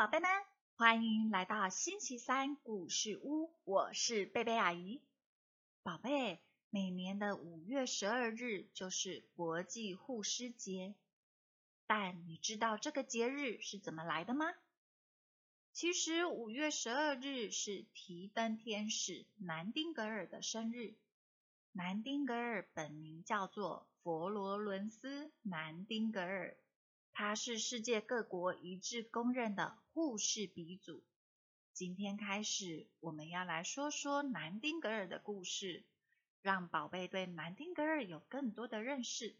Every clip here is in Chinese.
宝贝们欢迎来到星期三故事屋，我是贝贝阿姨。宝贝，每年的五月十二日就是国际护师节，但你知道这个节日是怎么来的吗？其实五月十二日是提灯天使南丁格尔的生日。南丁格尔本名叫做佛罗伦斯·南丁格尔。他是世界各国一致公认的护士鼻祖。今天开始，我们要来说说南丁格尔的故事，让宝贝对南丁格尔有更多的认识。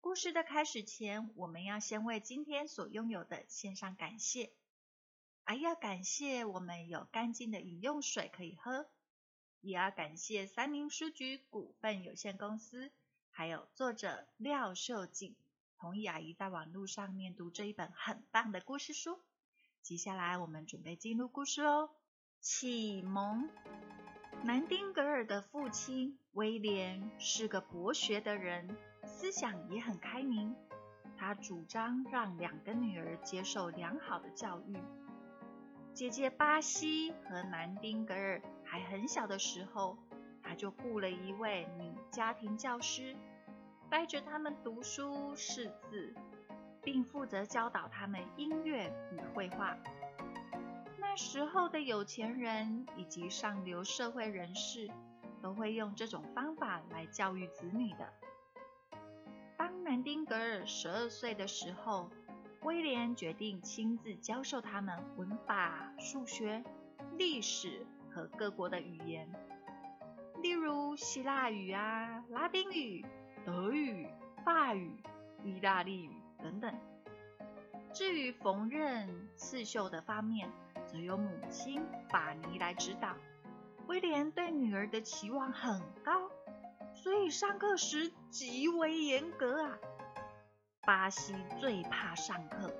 故事的开始前，我们要先为今天所拥有的献上感谢。还要感谢我们有干净的饮用水可以喝，也要感谢三明书局股份有限公司，还有作者廖秀景。同意阿姨在网络上面读这一本很棒的故事书。接下来我们准备进入故事喽。启蒙。南丁格尔的父亲威廉是个博学的人，思想也很开明。他主张让两个女儿接受良好的教育。姐姐巴西和南丁格尔还很小的时候，他就雇了一位女家庭教师。带着他们读书识字，并负责教导他们音乐与绘画。那时候的有钱人以及上流社会人士都会用这种方法来教育子女的。当南丁格尔十二岁的时候，威廉决定亲自教授他们文法、数学、历史和各国的语言，例如希腊语啊、拉丁语。德语、法语、意大利语等等。至于缝纫、刺绣的方面，则由母亲法尼来指导。威廉对女儿的期望很高，所以上课时极为严格啊。巴西最怕上课，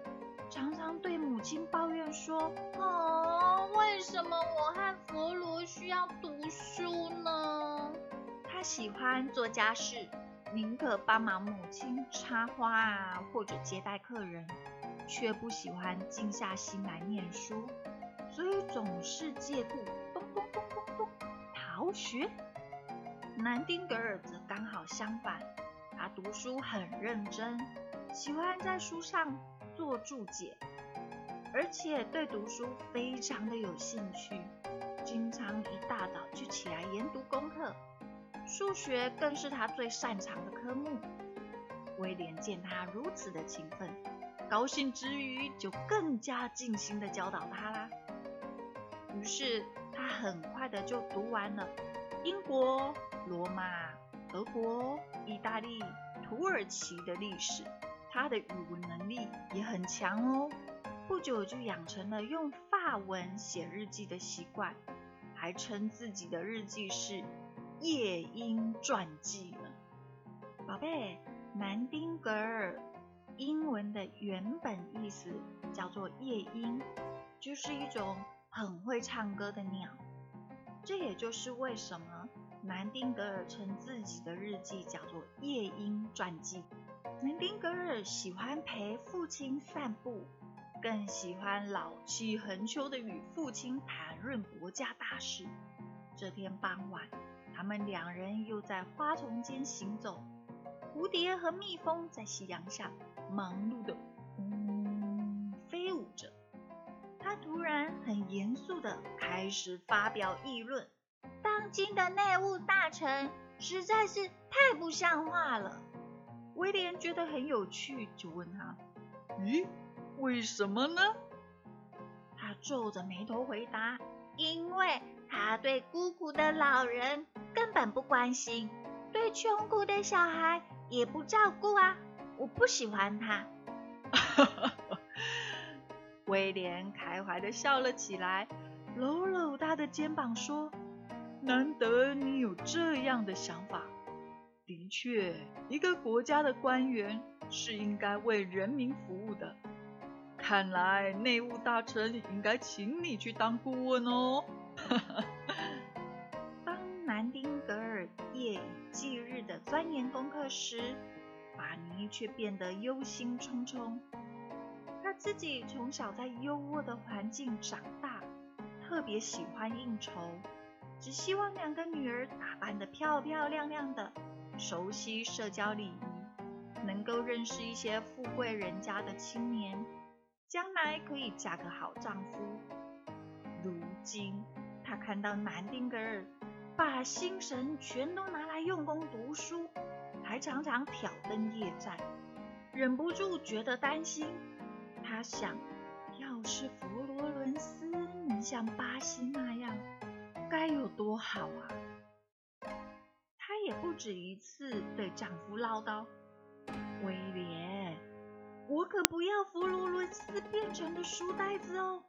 常常对母亲抱怨说：“哦，为什么我和佛罗需要读书呢？”他喜欢做家事。宁可帮忙母亲插花啊，或者接待客人，却不喜欢静下心来念书，所以总是借故咚咚咚咚咚逃学。南丁格尔则刚好相反，他读书很认真，喜欢在书上做注解，而且对读书非常的有兴趣，经常一大早就起来研读功课。数学更是他最擅长的科目。威廉见他如此的勤奋，高兴之余就更加尽心的教导他啦。于是他很快的就读完了英国、罗马、德国、意大利、土耳其的历史。他的语文能力也很强哦，不久就养成了用法文写日记的习惯，还称自己的日记是。夜莺传记了，宝贝，南丁格尔英文的原本意思叫做夜莺，就是一种很会唱歌的鸟。这也就是为什么南丁格尔称自己的日记叫做夜莺传记。南丁格尔喜欢陪父亲散步，更喜欢老气横秋的与父亲谈论国家大事。这天傍晚。他们两人又在花丛间行走，蝴蝶和蜜蜂在夕阳下忙碌的嗯飞舞着。他突然很严肃的开始发表议论：“当今的内务大臣实在是太不像话了。”威廉觉得很有趣，就问他：“咦，为什么呢？”他皱着眉头回答：“因为他对孤苦的老人。”根本不关心，对穷苦的小孩也不照顾啊！我不喜欢他。威廉开怀的笑了起来，搂搂他的肩膀说：“难得你有这样的想法。的确，一个国家的官员是应该为人民服务的。看来内务大臣应该请你去当顾问哦。”研功课时，玛尼却变得忧心忡忡。他自己从小在优渥的环境长大，特别喜欢应酬，只希望两个女儿打扮得漂漂亮亮的，熟悉社交礼仪，能够认识一些富贵人家的青年，将来可以嫁个好丈夫。如今，他看到南丁格尔把心神全都拿来用功读书，还常常挑灯夜战，忍不住觉得担心。他想，要是佛罗伦斯能像巴西那样，该有多好啊！她也不止一次对丈夫唠叨：“威廉，我可不要佛罗伦斯变成的书呆子哦！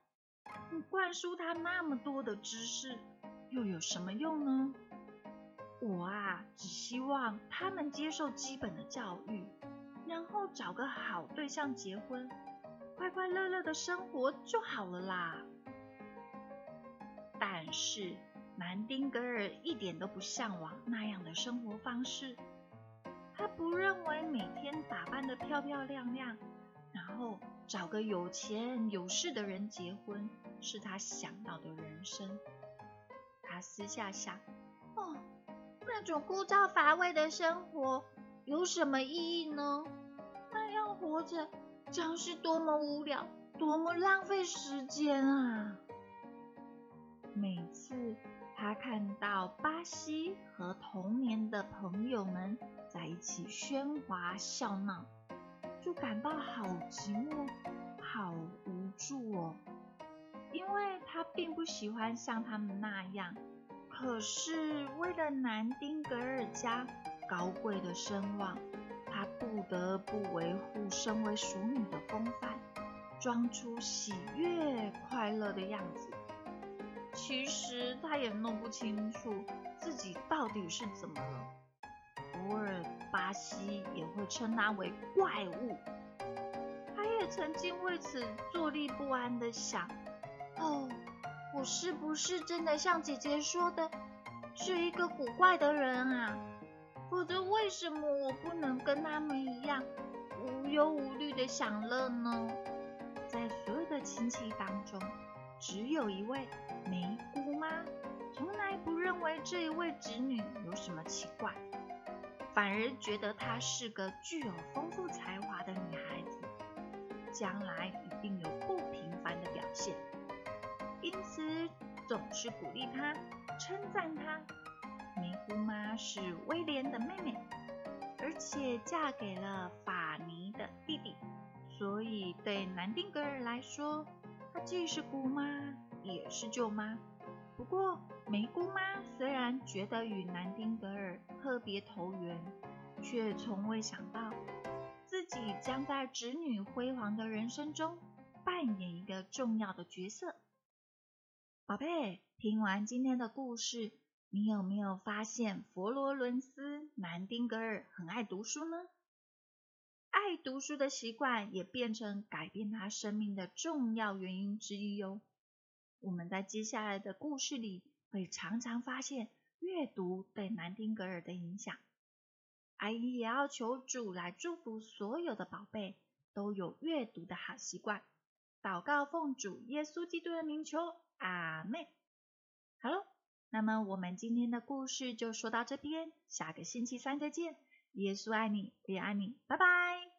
你灌输他那么多的知识，又有什么用呢？我啊，只希望他们接受基本的教育，然后找个好对象结婚。”快快乐乐的生活就好了啦。但是南丁格尔一点都不向往那样的生活方式。他不认为每天打扮的漂漂亮亮，然后找个有钱有势的人结婚，是他想要的人生。他私下想：哦，那种枯燥乏味的生活有什么意义呢？那样活着。将是多么无聊，多么浪费时间啊！每次他看到巴西和童年的朋友们在一起喧哗笑闹，就感到好寂寞、好无助哦。因为他并不喜欢像他们那样，可是为了南丁格尔家高贵的声望。他不得不维护身为淑女的风范，装出喜悦快乐的样子。其实他也弄不清楚自己到底是怎么了。偶尔巴西也会称他为怪物。他也曾经为此坐立不安的想：哦，我是不是真的像姐姐说的，是一个古怪的人啊？否则，为什么我不能跟他们一样无忧无虑的享乐呢？在所有的亲戚当中，只有一位梅姑妈，从来不认为这一位侄女有什么奇怪，反而觉得她是个具有丰富才华的女孩子，将来一定有，因此总是鼓励她，称赞她。梅姑妈是威廉的妹妹，而且嫁给了法尼的弟弟，所以对南丁格尔来说，她既是姑妈也是舅妈。不过，梅姑妈虽然觉得与南丁格尔特别投缘，却从未想到自己将在侄女辉煌的人生中扮演一个重要的角色。宝贝，听完今天的故事。你有没有发现佛罗伦斯南丁格尔很爱读书呢？爱读书的习惯也变成改变他生命的重要原因之一哟。我们在接下来的故事里会常常发现阅读对南丁格尔的影响。阿姨也要求主来祝福所有的宝贝都有阅读的好习惯。祷告奉主耶稣基督的名求，阿妹。好喽。那么我们今天的故事就说到这边，下个星期三再见。耶稣爱你，也爱你，拜拜。